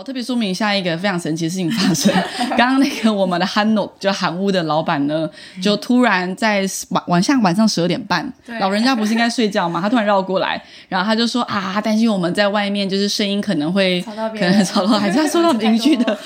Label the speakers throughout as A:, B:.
A: 好，特别说明下一个非常神奇的事情发生。刚刚那个我们的韩诺就韩屋的老板呢，就突然在晚晚上晚上十二点半，老人家不是应该睡觉吗？他突然绕过来，然后他就说啊，他担心我们在外面就是声音可能会可
B: 人
A: 能吵到，还是他受 到邻居的，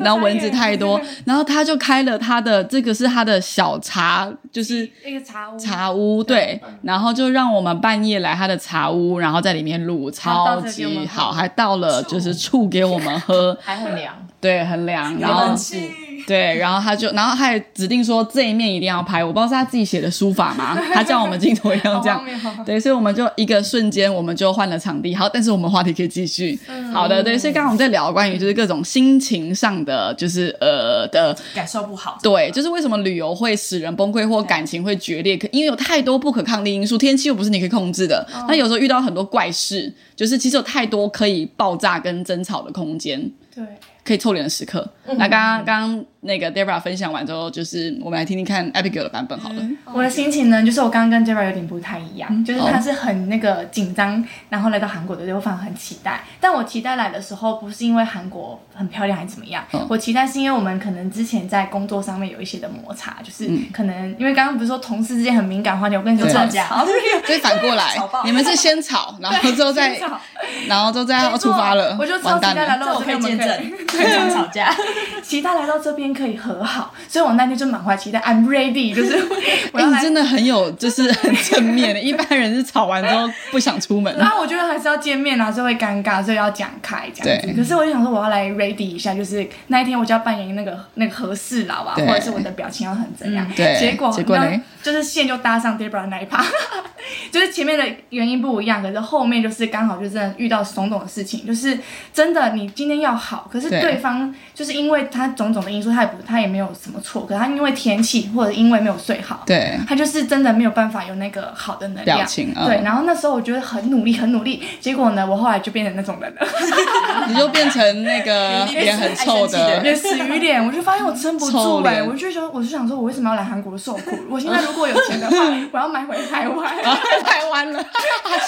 A: 然后蚊子太多，然后他就开了他的这个是他的小茶，就是
B: 那个茶屋，
A: 茶屋对，然后就让我们半夜来他的茶屋，然后在里面录，超级好，还到了就是醋给我们喝，
C: 还很凉，
A: 对，很凉，然后
C: 有冷气，
A: 对，然后他就，然后他也指定说这一面一定要拍，我不知道是他自己写的书法吗？他叫我们镜头一样这样。对，所以我们就一个瞬间我们就换了场地，好，但是我们话题可以继续，好的，对，所以刚刚我们在聊关于就是各种心情上的，就是呃的
C: 感受不好。
A: 对，就是为什么旅游会使人崩溃或感情会决裂，可因为有太多不可抗力因素，天气又不是你可以控制的。那有时候遇到很多怪事，就是其实有太多可以爆炸跟争吵的空间，
B: 对，
A: 可以臭脸的时刻。那刚刚刚刚那个 Debra 分享完之后，就是我们来听听看 Abigail 的版本好了。
B: 我的心情呢，就是我刚刚跟 Debra 有点不太一样，就是他是很那个紧张，然后来到韩国的，我反而很期待。但我期待来的时候，不是因为韩国很漂亮还是怎么样，
A: 嗯
B: 我期待是因为我们可能之前在工作上面有一些的摩擦，就是
A: 嗯
B: 可能因为刚刚不是说同事之间很敏感的话题，我跟你说吵
C: 架
A: 所以反过来，你们是先吵，然后之后再然后就这样要出发了，
B: 我就超。期待来到
C: 这我可以见
B: 这边我们
C: 证，很常吵架。
B: 期待来到这边可以和好，所以我那天就满怀期待，I'm ready，就是 我
A: 哎、
B: 要来
A: 你真的很有，就是很正面的。一般人是吵完之后不想出门。
B: 然后我觉得还是要见面啊，所以会尴尬，所以要讲开这样子。可是我就想说，我要来 ready 一下，就是那一天我就要扮演那个那个和事佬啊，或者是我的表情要很怎样。
A: 对
B: 结果
A: 结果嘞
B: 就是线就搭上 Debra 那一趴，就是前面的原因不一样，可是后面就是刚好就真的遇到种种的事情，就是真的你今天要好，可是
A: 对
B: 对方就是因为他种种的因素，他也不他也没有什么错，可是他因为天气或者因为没有睡好，
A: 对，
B: 他就是真的没有办法有那个好的能量，对。然后那时候我觉得很努力，很努力，结果呢，我后来就变成那种人了，
A: 你就变成那个 脸很臭的，
B: 也死鱼脸。我就发现我撑不住哎、
A: 臭脸
B: 我就觉得，我就想说，我为什么要来韩国受苦？我现在如果有钱的话，我要买回台湾。
A: 台湾了，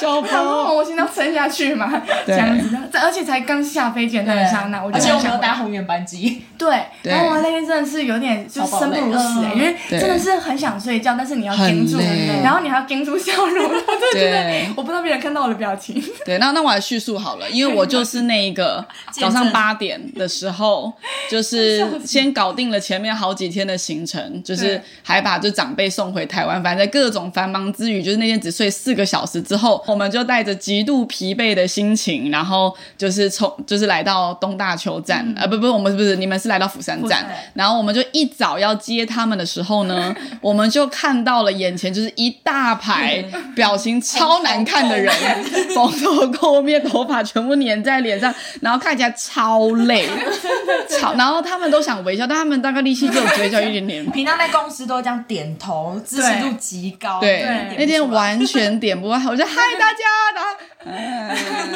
A: 小
B: 我想说，
A: 朋
B: 我现在要撑下去嘛，这
A: 对
B: 样子的，而且才刚下飞机的那一刹那，我就
C: 而且我
B: 很想回
C: 们有搭红眼班机，
B: 对，然后我那天真的是有点就生不如死因为真的是很想睡觉，但是你要盯住然后你还要盯住笑容，我就觉得
A: 对
B: 我不知道别人看到我的表情。
A: 对，那那我来叙述好了，因为我就是那一个 早上八点的时候，就是先搞定了前面好几天的行程，就是还把就长辈送回台湾，反正在各种繁忙之余，就是那天只睡四个小时之后，我们就带着极度疲惫的心情，然后就是从就是来到东大邱站，呃不不，我们不是你们是来到釜山站。
B: 山，
A: 然后我们就一早要接他们的时候呢，我们就看到了眼前就是一大排表情超难看的人，蓬头垢面，头发全部粘在脸上，然后看起来超累，超，然后他们都想微笑，但他们大概力气只有嘴角一点点。
C: 平常在公司都会这样点头，支持度极高。
A: 对那天完全点不完，我就 嗨大家，然后，嗯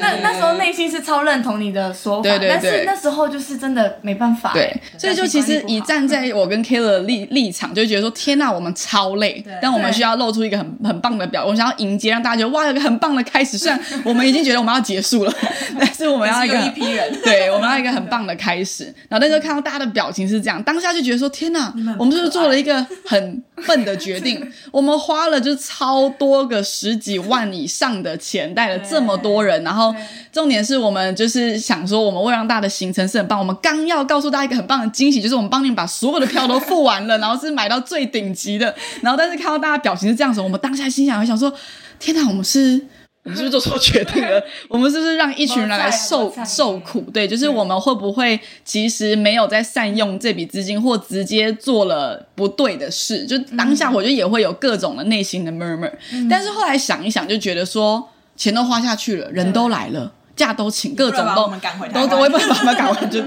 B: 那那时候内心是超认同你的说法，
A: 对对对
B: 但是那时候就是真的没办法。
A: 对，所以就其实以站在我跟 kill 的立立场，就觉得说，天呐，我们超累，但我们需要露出一个很很棒的表，我们想要迎接，让大家觉得哇，有个很棒的开始。虽然我们已经觉得我们要结束了，但是我们要一个
C: 一批人
A: 对，我们要一个很棒的开始。然后那时候看到大家的表情是这样，当下就觉得说，天呐，我们是不是做了一个很笨的决定？我们花了就超多个十几万以上的钱，带了这么多人，然后重点是我们就是想说，我们为了让大家的行程是很棒，我们刚要告诉大家一个很棒的惊喜，就是我们帮你们把所有的票都付完了，然后是买到最顶级的，然后但是看到大家表情是这样子，我们当下心想，会想说，天哪，我们是。我们是不是做错决定了？我们是不是让一群人来受 受苦？对，就是我们会不会其实没有在善用这笔资金，或直接做了不对的事？就当下我觉得也会有各种的内心的 murmur，、但是后来想一想，就觉得说钱都花下去了，人都来了。假都请，各种都
C: 我回台
A: 都
C: 湾
A: 我也不能把他们赶回 去。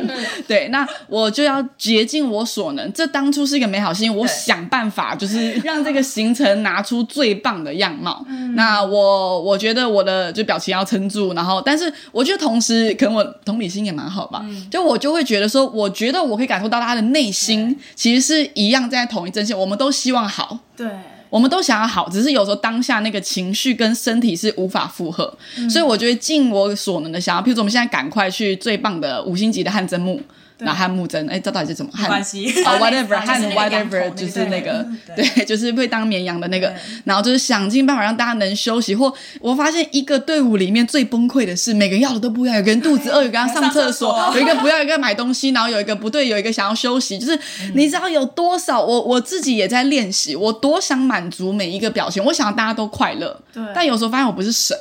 A: 对，那我就要竭尽我所能。这当初是一个美好心愿，我想办法就是 让这个行程拿出最棒的样貌。那我我觉得我的就表情要撑住，然后但是我觉得同时可能我同理心也蛮好吧，就我就会觉得说，我觉得我可以感受到他的内心其实是一样在同一阵线，我们都希望好。
B: 对，
A: 我们都想要好，只是有时候当下那个情绪跟身体是无法负荷，所以我觉得尽我所能的想要，譬如说我们现在赶快去最棒的五星级的汗蒸木。那汉木真，哎，这到底是怎么？
C: 没关系
A: 啊，whatever，汉
C: 就是那个羊头
A: whatever，就是那个，
C: 对
A: 对，就是会当绵羊的那个，然后就是想尽办法让大家能休息。或我发现一个队伍里面最崩溃的是，每个人要的都不一样，有个人肚子饿，有个人要上厕所，有一个不要，有一个买东西，然后有一个不对，有一个想要休息。就是你知道有多少？我我自己也在练习，我多想满足每一个表情，我想大家都快乐，
B: 对
A: 但有时候发现我不是神，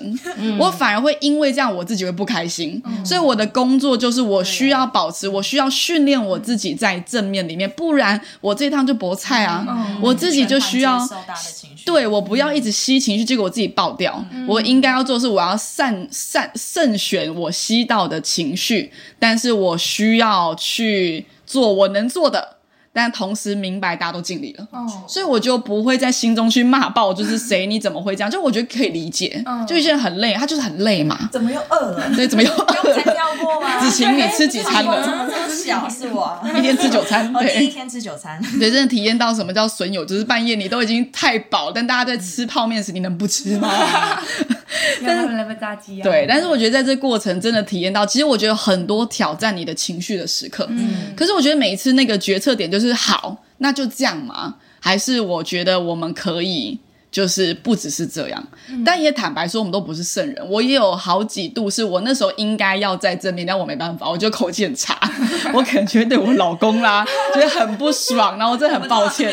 A: 我反而会因为这样我自己会不开心，所以我的工作就是我需要保持，我需要训练我自己在正面里面，不然我这一趟就搏菜啊，我自己就需要对我不要一直吸情绪，结果我自己爆掉。我应该要做的是，我要善善慎选我吸到的情绪，但是我需要去做我能做的，但同时明白大家都尽力了。
B: 哦，
A: 所以我就不会在心中去骂爆，就是谁你怎么会这样？就我觉得可以理解，
B: 嗯
A: 就有些人很累，他就是很累嘛。
C: 怎么又饿了？
A: 对，怎么又
C: 有才跳过吗？
A: 只请你吃几餐
C: 我
A: 了？
C: 怎么这么小？是我
A: 一天吃九餐，
C: 我第一天吃九餐，
A: 对，真的体验到什么叫损友，就是半夜你都已经太饱，但大家在吃泡面时，你能不吃吗？
B: 但是来个炸鸡啊，
A: 对，但是我觉得在这过程真的体验到，其实我觉得很多挑战你的情绪的时刻。嗯，可是我觉得每一次那个决策点就是好，那就这样嘛？还是我觉得我们可以。就是不只是这样，但也坦白说，我们都不是圣人。我也有好几度是我那时候应该要在正面，但我没办法，我就口气很差，我可能觉得对我老公啦，觉得很不爽，然后我真的很抱歉。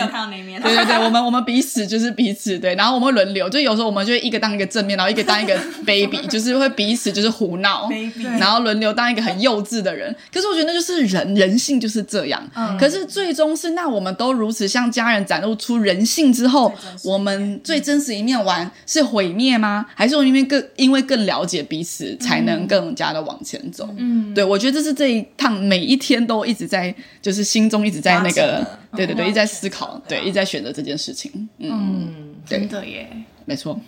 A: 对对对，我们我们彼此就是彼此对，然后我们会轮流，就有时候我们就会一个当一个正面，然后一个当一个 baby，就是会彼此就是胡闹 然后轮流当一个很幼稚的人。可是我觉得那就是人人性就是这样。可是最终是那我们都如此向家人展露出人性之后我们最真实一面玩是毁灭吗？还是我因为更因为更了解彼此，才能更加的往前走？
B: 嗯，
A: 对，我觉得这是这一趟每一天都一直在，就是心中一直在那个对对对，
C: 嗯
A: 一直在思考，对，一直在选择这件事情。嗯，
B: 嗯，真的耶，
A: 没错。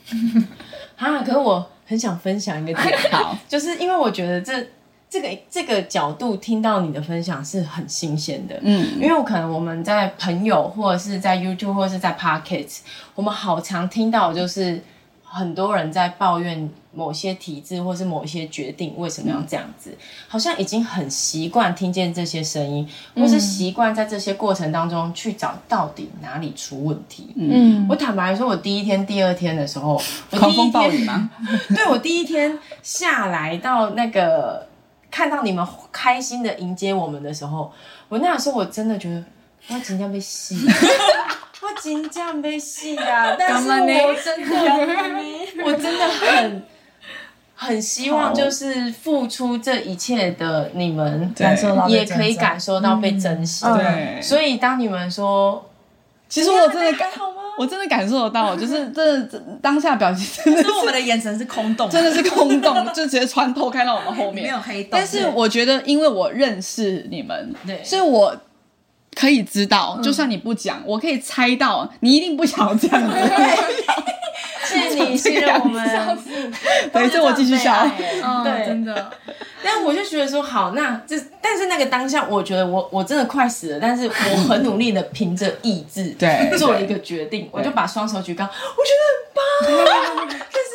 D: 啊，可是我很想分享一个点，
A: 好，
D: 就是因为我觉得这这个这个角度听到你的分享是很新鲜的，
A: 嗯。
D: 因为我可能我们在朋友或者是在 YouTube 或者是在 Pocket，我们好常听到就是很多人在抱怨某些体制或是某一些决定为什么要这样子，好像已经很习惯听见这些声音，或是习惯在这些过程当中去找到底哪里出问题。
B: 嗯。
D: 我坦白说，我第一天、第二天的时候，我
A: 狂风暴雨吗？
D: 对我第一天下来到那个看到你们开心的迎接我们的时候，我那时候我真的觉得我紧张被戏，我紧张被戏啊！但是我真的，我真的很。很希望就是付出这一切的你们，
A: 感受
C: 到
D: 也可以感受到被珍惜。
B: 嗯
A: 对，
D: 所以当你们说
A: 其实我真的感，
D: 好吗？
A: 我真的感受得到，就是真的当下表情真的
C: 可是 我们的眼神是空洞的，
A: 真的是空洞，就直接穿透看到我们后面
C: 没有。黑洞。
A: 但是我觉得，因为我认识你们，
D: 对
A: 所以我可以知道，就算你不讲，我可以猜到你一定不想要这样子。
D: 谢谢你信任我们，
A: 对，这我继续笑。
B: 嗯，
D: 对
B: 真的，
D: 但我就觉得说好，那这但是那个当下，我觉得我我真的快死了，但是我很努力的凭着意志
A: 对
D: 做了一个决定，我就把双手举高，我觉得很棒，但是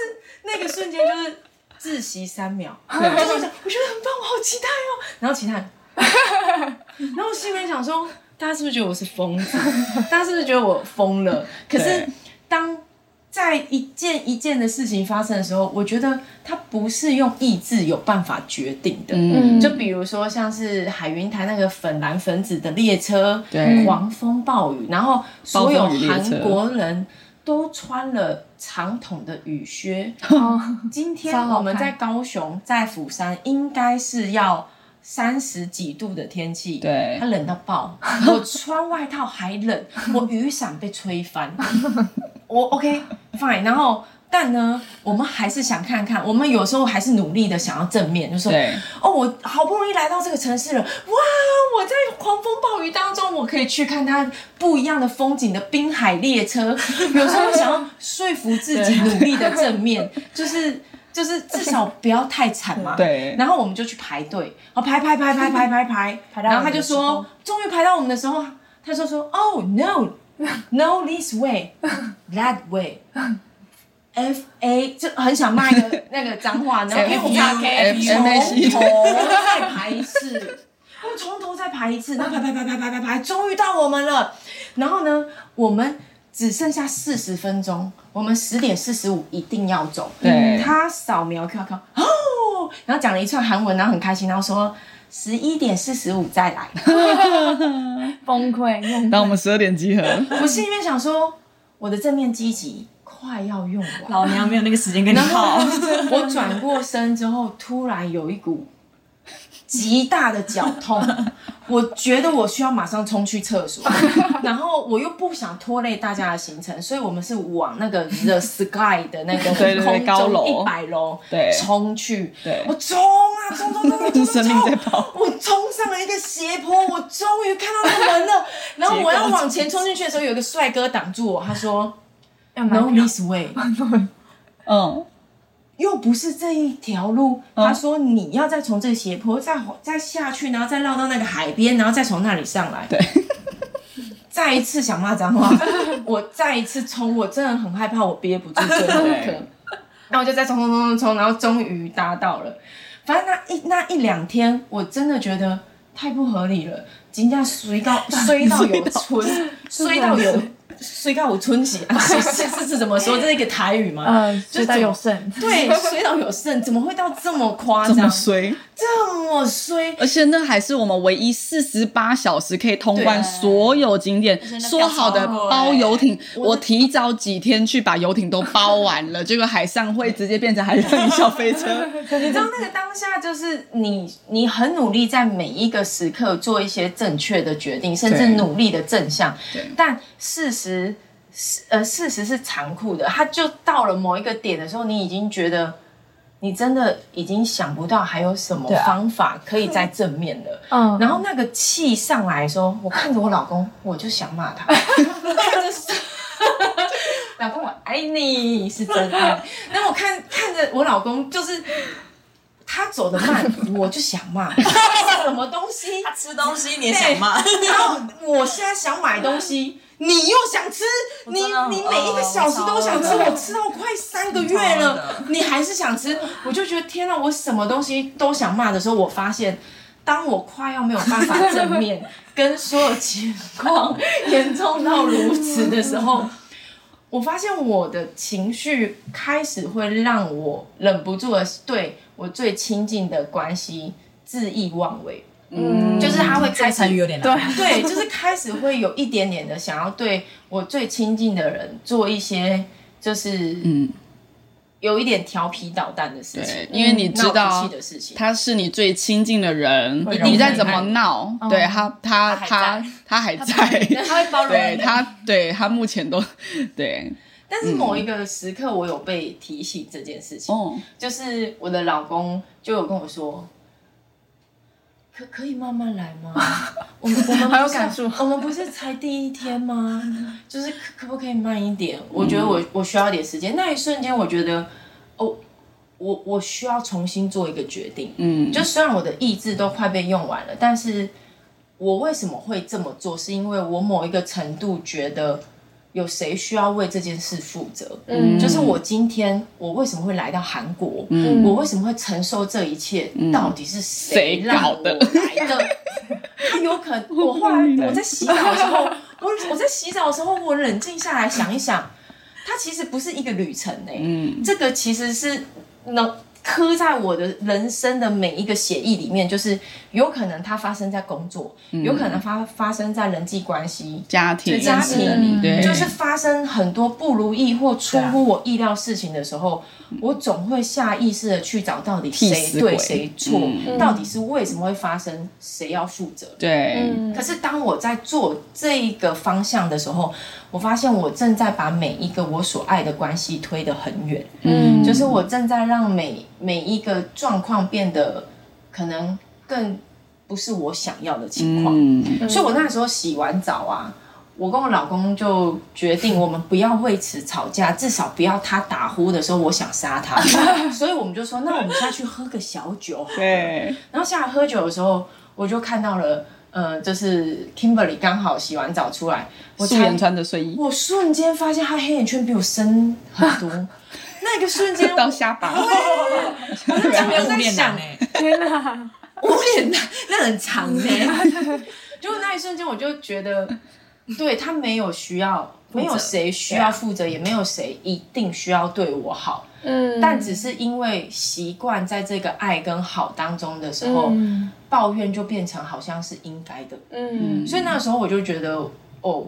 D: 那个瞬间就是窒息三秒，就是我想我觉得很棒，我好期待哦，然后其他人，然后我心里面想说，大家是不是觉得我是疯子？大家是不是觉得我疯了？可是
A: 对
D: 当在一件一件的事情发生的时候，我觉得它不是用意志有办法决定的。
A: 嗯，
D: 就比如说像是海云台那个粉蓝粉紫的列车，
A: 对
D: 狂风暴雨，然后所有韩国人都穿了长筒的雨靴。
B: 哦，
D: 今天我们在高雄，在釜山，应该是要三十几度的天气，
A: 对
D: 它冷到爆。我穿外套还冷，我雨伞被吹翻。我 OK fine，然后但呢，我们还是想看看，我们有时候还是努力的想要正面，就说哦，我好不容易来到这个城市了，哇！我在狂风暴雨当中，我可以去看它不一样的风景的滨海列车。有时候想要说服自己 努力的正面，就是就是至少不要太惨嘛。
A: 对
D: 然后我们就去排队，哦排排排排排排排，然后他就说，终于排到我们的时候，他就说，Oh no。，No this way, that way。F A 就很想骂一个那个脏话，然后因为我们
A: F U F M A C
D: 从头再排一次，我们从头再排一次，然后排排排排排排排，终于到我们了。然后呢，我们只剩下四十分钟，我们十点四十五一定要走。
A: 对
D: 他扫描 Q R code 哦，然后讲了一串韩文，然后很开心，然后说十一点四十五再来。
B: 崩溃。
A: 当我们十二点集合，
D: 我心里面想说，我的正面积极快要用完。
C: 老娘没有那个时间跟你
D: 然后
C: 耗。
D: 我转过身之后，突然有一股极大的绞痛，我觉得我需要马上冲去厕所，然后我又不想拖累大家的行程，所以我们是往那个 The Sky 的那个空
A: 高楼。
D: 中一百楼
A: 对
D: 冲去，
A: 对。
D: 我冲啊冲冲冲冲冲，
A: 生命在跑。
D: 我冲上了一个斜坡，我终于看到那门了，然后我要往前冲进去的时候，有一个帅哥挡住我，他说
B: 要买
D: No
B: 票。
D: This way。
A: 嗯，
D: 又不是这一条路。他说你要再从这个斜坡再再下去，然后再绕到那个海边，然后再从那里上来。
A: 对，
D: 再一次想骂脏话，我再一次冲，我真的很害怕，我憋不住 最后一刻那。我就再冲冲冲冲冲，然后终于达到了。反正那一那一两天，我真的觉得太不合理了。金价衰到衰到有春，衰到有衰到有春节啊！是是是是怎么说？这是一个台语吗？
B: 嗯，
D: 就怎么
B: 有剩。
D: 对，水到有剩，怎么会到这么夸
A: 这么
D: 张？
A: 衰，
D: 这么衰？
A: 而且那还是我们唯一四十八小时可以通关所有景点说好的包游艇，我提早几天去把游艇都包完了，结果海上会直接变成海上小飞车。
D: 你知道那个当下就是你，你很努力在每一个时刻做一些正确的决定，甚至努力的正向
A: 对。
D: 但事实，呃，事实是残酷的。它就到了某一个点的时候，你已经觉得。你真的已经想不到还有什么方法可以再正面了。
B: 嗯，
D: 然后那个气上来的时候，我看着我老公，我就想骂他，看着是老公我爱你是真爱。那我看看着我老公，就是他走的慢，我就想骂。什么东西。
C: 他吃东西你也想骂，
D: 然后我现在想买东西，你又想吃，你你每一个小时都想吃，
C: 哦
D: 我吃到快三个月了，你还是想吃，我就觉得天哪，我什么东西都想骂的时候，我发现。当我快要没有办法正面 跟所有情况严重到如此的时候，我发现我的情绪开始会让我忍不住的对我最亲近的关系恣意妄为，
A: 嗯，
D: 就是他会
C: 这个
D: 开始
C: 成语有点难。
D: 对，就是开始会有一点点的想要对我最亲近的人做一些，就是
A: 嗯，
D: 有一点调皮捣蛋的事情，，
A: 因为你知道
D: 的事情。
A: 他是你最亲近的人，你再怎么闹，
B: 嗯
A: 对他他他他还在，
C: 他 会包容你。
A: 对他对他目前都对
D: 但是某一个时刻，我有被提醒这件事情，
A: 哦，
D: 就是我的老公就有跟我说。可可以慢慢来吗？我们我们不是
B: 好有感触
D: 我们不是才第一天吗？就是可可不可以慢一点？我觉得我我需要一点时间。那一瞬间，我觉得哦，我我需要重新做一个决定。
A: 嗯，
D: 就虽然我的意志都快被用完了，但是我为什么会这么做？是因为我某一个程度觉得有谁需要为这件事负责？
B: 嗯
D: 就是我今天我为什么会来到韩国？
A: 嗯
D: 我为什么会承受这一切？到底是谁
A: 搞的
D: 来的？他有可能，我后来我在洗澡的时候，我我在洗澡的时候，我冷静下来想一想，它其实不是一个旅程呢、
A: 嗯
D: 这个其实是能刻在我的人生的每一个协议里面，就是有可能它发生在工作，有可能发发生在人际关系。
A: 家庭
D: 家庭
A: 对，
D: 就是发生很多不如意或出乎我意料事情的时候，我总会下意识的去找到底谁对谁错，
A: 嗯。
D: 到底是为什么会发生，谁要负责。
A: 对，
B: 嗯。
D: 可是当我在做这一个方向的时候，我发现我正在把每一个我所爱的关系推得很远，
A: 嗯。
D: 就是我正在让每每一个状况变得可能更不是我想要的情况。
A: 嗯
D: 所以我那时候洗完澡啊，我跟我老公就决定，我们不要为此吵架，至少不要他打呼的时候我想杀他。所以我们就说，那我们下去喝个小酒好了。
A: 对，
D: 然后下来喝酒的时候，我就看到了呃，就是 Kimberly 刚好洗完澡出来，我
A: 颜穿着睡衣
D: 我瞬间发现他黑眼圈比我深很多，那个瞬间
A: 到下巴，
D: 我 就没有在想。
B: 天哪！
D: 无脸男，那很长呢。就那一瞬间，我就觉得，对他没有需要，没有谁需要负责，也没有谁一定需要对我好。
B: 嗯。
D: 但只是因为习惯在这个爱跟好当中的时候，
B: 嗯。
D: 抱怨就变成好像是应该的。
B: 嗯。
D: 所以那时候我就觉得，哦，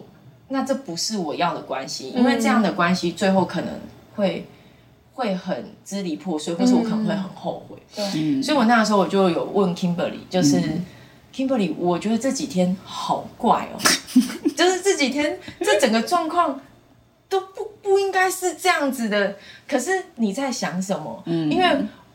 D: 那这不是我要的关系，因为这样的关系最后可能会会很支离破碎，或是我可能会很后悔。
A: 嗯
D: 所以我那个时候我就有问 Kimberly，就是、Kimberly，我觉得这几天好怪哦，就是这几天这整个状况都不不应该是这样子的。可是你在想什么？嗯因为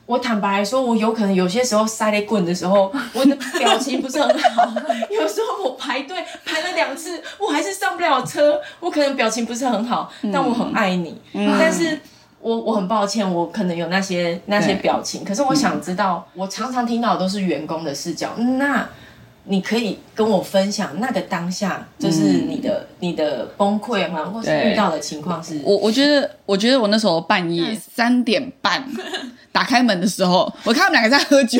D: 我坦白来说，我有可能有些时候塞雷棍的时候，我的表情不是很好。有时候我排队排了两次，我还是上不了车，我可能表情不是很好，但我很爱你。但是我我很抱歉，我可能有那些那些表情，可是我想知道，我常常听到的都是员工的视角，那。你可以跟我分享那个当下，就是你的、你的崩溃吗？或是遇到的情况是？
A: 我我觉得，我觉得我那时候半夜三点半打开门的时候，我看他们两个在喝酒，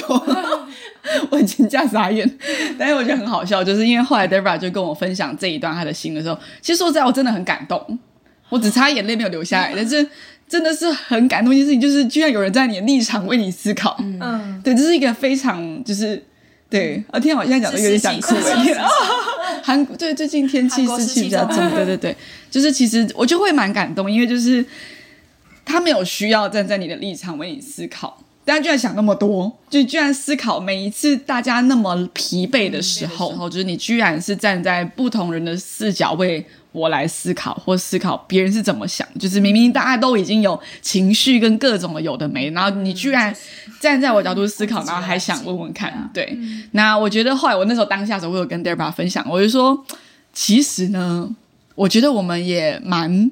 A: 我已经驾傻眼。但是我觉得很好笑，就是因为后来 Debra 就跟我分享这一段他的心的时候，其实说实在，我真的很感动，我只差眼泪没有流下来，但是真的是很感动一件事情，就是居然有人在你的立场为你思考。
B: 嗯，
A: 对，这是一个非常就是对啊，天啊，我现在讲的有点想哭。韩国对最近天气湿
C: 气
A: 气比较重，对对对，就是其实我就会蛮感动，因为就是他没有需要站在你的立场为你思考。但他居然想那么多，就居然思考每一次大家那么疲惫的时候，然后就是你居然是站在不同人的视角为我来思考，或思考别人是怎么想。就是明明大家都已经有情绪跟各种的有的没，然后你居然站在我角度思考，然后还想问问看。对，那我觉得后来我那时候当下的时候，我有跟 Debra 分享，我就说，其实呢，我觉得我们也蛮。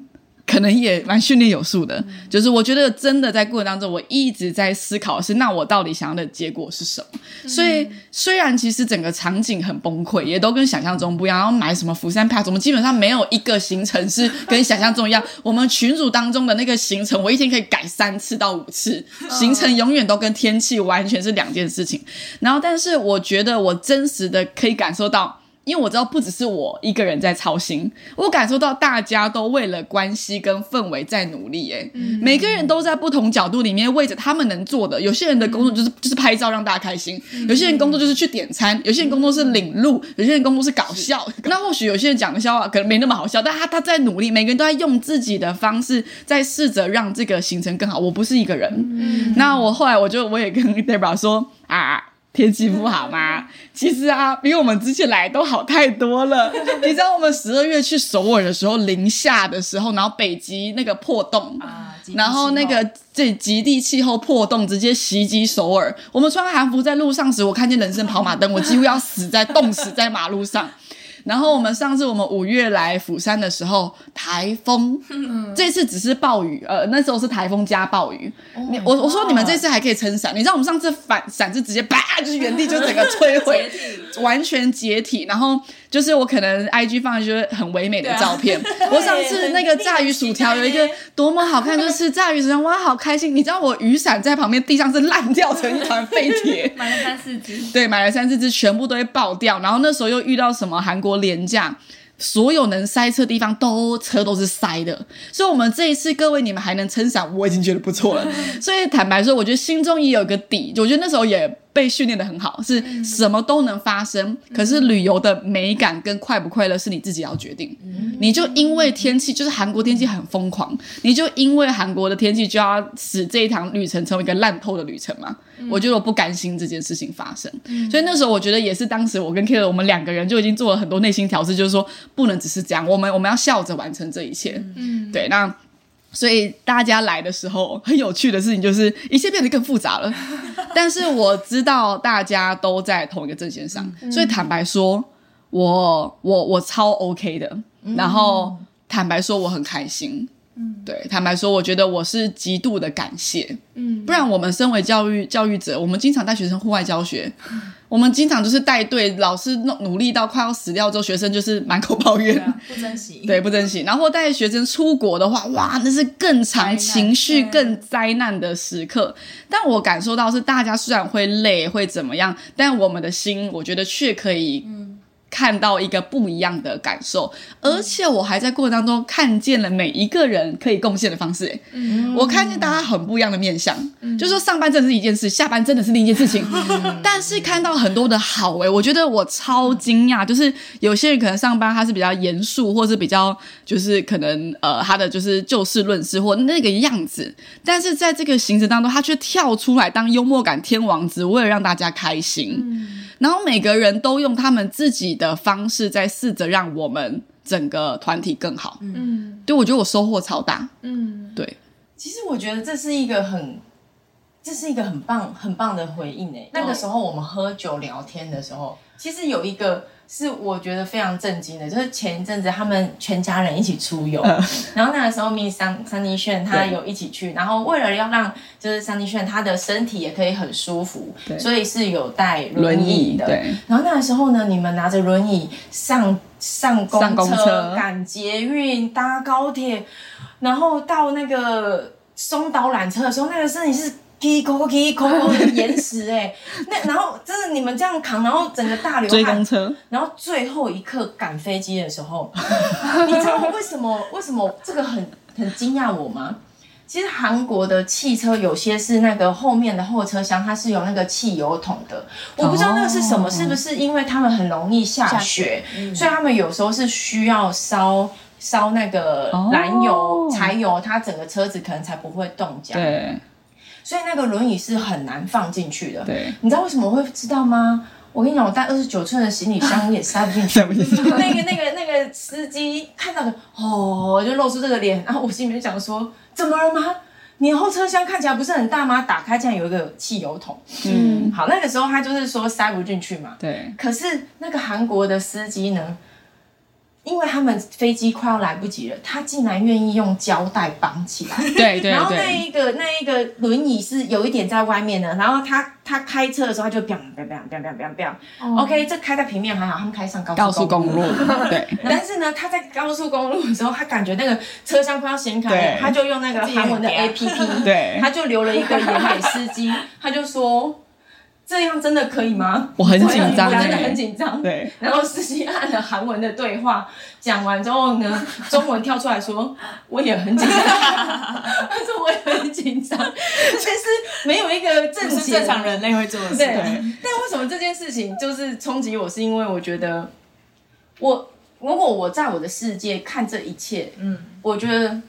A: 可能也蛮训练有素的，就是我觉得真的在过程当中，我一直在思考的是，那我到底想要的结果是什么？所以虽然其实整个场景很崩溃，也都跟想象中不一样，然后买什么釜山 pass，我们基本上没有一个行程是跟想象中一样。我们群组当中的那个行程，我一天可以改三次到五次，行程永远都跟天气完全是两件事情。然后，但是我觉得我真实的可以感受到。因为我知道不只是我一个人在操心，我感受到大家都为了关系跟氛围在努力。哎、每个人都在不同角度里面为着他们能做的。有些人的工作就是就是拍照让大家开心，有些人工作就是去点餐，有些人工作是领路，有些人工作是搞笑。那或许有些人讲的笑话可能没那么好笑，但他他在努力，每个人都在用自己的方式在试着让这个行程更好。我不是一个人，那我后来我就我也跟 Debra 说啊。天气不好吗？其实啊，比我们之前来都好太多了。你知道我们十二月去首尔的时候，零下的时候，然后北极那个破洞，
C: 啊，
A: 然后那个这极地气候破洞直接袭击首尔。我们穿韩服在路上时，我看见人生跑马灯，我几乎要死在冻死在马路上。然后我们上次我们五月来釜山的时候，台风，这次只是暴雨，呃，那时候是台风加暴雨。你我我说你们这次还可以撑伞，你知道我们上次反伞是直接啪，就是原地就整个摧毁，完全解体。然后就是我可能 IG 放一些很唯美的照片。我上次那个炸鱼薯条有一个多么好看，就是炸鱼薯条，哇，好开心！你知道我雨伞在旁边地上是烂掉成一团废铁。
B: 买了三四只，
A: 对，买了三四只，全部都会爆掉。然后那时候又遇到什么韩国廉价，所有能塞车的地方都车都是塞的。所以，我们这一次各位你们还能撑伞，我已经觉得不错了。所以坦白说，我觉得心中也有个底。我觉得那时候也被训练的很好，是什么都能发生。可是旅游的美感跟快不快乐是你自己要决定。你就因为天气，就是韩国天气很疯狂，你就因为韩国的天气就要使这一趟旅程成为一个烂透的旅程吗？我觉得我不甘心这件事情发生，所以那时候我觉得也是当时我跟 K 的我们两个人就已经做了很多内心调试，就是说不能只是这样，我们我们要笑着完成这一切。嗯，对，那。所以大家来的时候，很有趣的事情就是一切变得更复杂了。但是我知道大家都在同一个阵线上，所以坦白说，我我我超 OK 的。然后坦白说，我很开心。对，坦白说，我觉得我是极度的感谢。
B: 嗯，
A: 不然我们身为教育教育者，我们经常带学生户外教学，我们经常就是带队，老师弄努力到快要死掉之后，学生就是满口抱怨。
C: 不珍惜。
A: 对，不珍惜。然后带学生出国的话，哇，那是更长情绪、更灾难的时刻。但我感受到是，大家虽然会累，会怎么样，但我们的心，我觉得却可以。看到一个不一样的感受，而且我还在过程当中看见了每一个人可以贡献的方式。嗯，我看见大家很不一样的面相，就说上班真的是一件事，下班真的是另一件事情。但是看到很多的好诶，我觉得我超惊讶，就是有些人可能上班他是比较严肃，或是比较就是可能呃他的就是就事论事或那个样子，但是在这个行程当中，他却跳出来当幽默感天王子，为了让大家开心。嗯然后每个人都用他们自己的方式在试着让我们整个团体更好。嗯，对我觉得我收获超大。嗯，对。
D: 其实我觉得这是一个很，这是一个很棒很棒的回应诶。那个时候我们喝酒聊天的时候，其实有一个。是我觉得非常震惊的，就是前一阵子他们全家人一起出游，然后那个时候 Miss 桑桑尼炫他有一起去，然后为了要让就是桑尼炫他的身体也可以很舒服，所以是有带轮椅的。然后那个时候呢，你们拿着轮椅上上公车、赶捷运、搭高铁，然后到那个松岛缆车的时候，那个身体是。K 扣扣 K 扣扣的延时哎，那然后真的你们这样扛，然后整个大流
A: 汗，追公车，
D: 然后最后一刻赶飞机的时候，你知道为什么？为什么这个很很惊讶我吗？其实韩国的汽车有些是那个后面的后车厢它是有那个汽油桶的，我不知道那个是什么，是不是因为他们很容易下雪，所以他们有时候是需要烧烧那个燃油柴油，它整个车子可能才不会冻僵。
A: 对。
D: 所以那个轮椅是很难放进去的。
A: 对，
D: 你知道为什么会知道吗？我跟你讲，我带二十九寸的行李箱也塞不进去。那个、那个、那个司机看到的，哦，就露出这个脸，然后我心里面想说：怎么了吗？你后车厢看起来不是很大吗？打开竟然有一个汽油桶。嗯，好，那个时候他就是说塞不进去嘛。
A: 对。
D: 可是那个韩国的司机呢？因为他们飞机快要来不及了，他竟然愿意用胶带绑起来。
A: 对对对。
D: 然后那一个那一个轮椅是有一点在外面的，然后他他开车的时候他就 biang biang biang biang biang biang。OK，这开在平面还好，他们开上高
A: 速公路。对。
D: 但是呢，他在高速公路的时候，他感觉那个车厢快要掀开，他就用那个韩文的 APP，
A: 对，
D: 他就留了一个言给司机，他就说。这样真的可以吗？
A: 我很紧张，
D: 真的很紧张。
A: 对，
D: 然后司机按了韩文的对话，讲完之后呢，中文跳出来说我也很紧张，他说我也很紧张。其实没有一个正
C: 正常人类会做的事。
D: 对，但为什么这件事情就是冲击我？是因为我觉得，我如果我在我的世界看这一切，嗯，我觉得。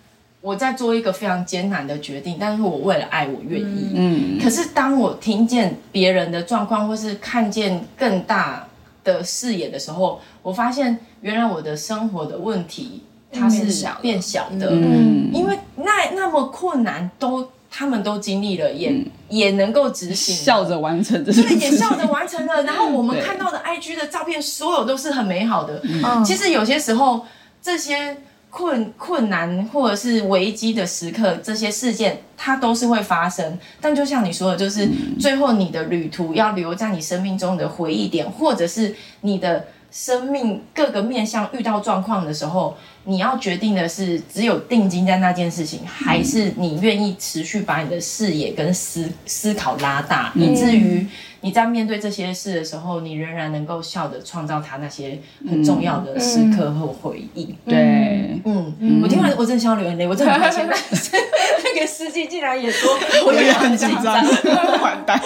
D: 我在做一个非常艰难的决定，但是我为了爱，我愿意。嗯，可是当我听见别人的状况，或是看见更大的视野的时候，我发现原来我的生活的问题它是变小的。嗯，因为那那么困难都他们都经历了，也也能够执行，
A: 笑着完成，对，
D: 也笑着完成了。然后我们看到的 IG 的照片，所有都是很美好的。嗯，其实有些时候这些。困困难或者是危机的时刻，这些事件它都是会发生。但就像你说的，就是最后你的旅途要留在你生命中的回忆点，或者是你的生命各个面向遇到状况的时候，你要决定的是，只有定睛在那件事情，还是你愿意持续把你的视野跟思思考拉大，以至于。你在面对这些事的时候，你仍然能够笑着创造他那些很重要的时刻和回忆。
A: 对，
D: 嗯，我听完我真的笑流眼泪，我真的很开心。那个司机竟然也说，
A: 我也很紧张，完蛋。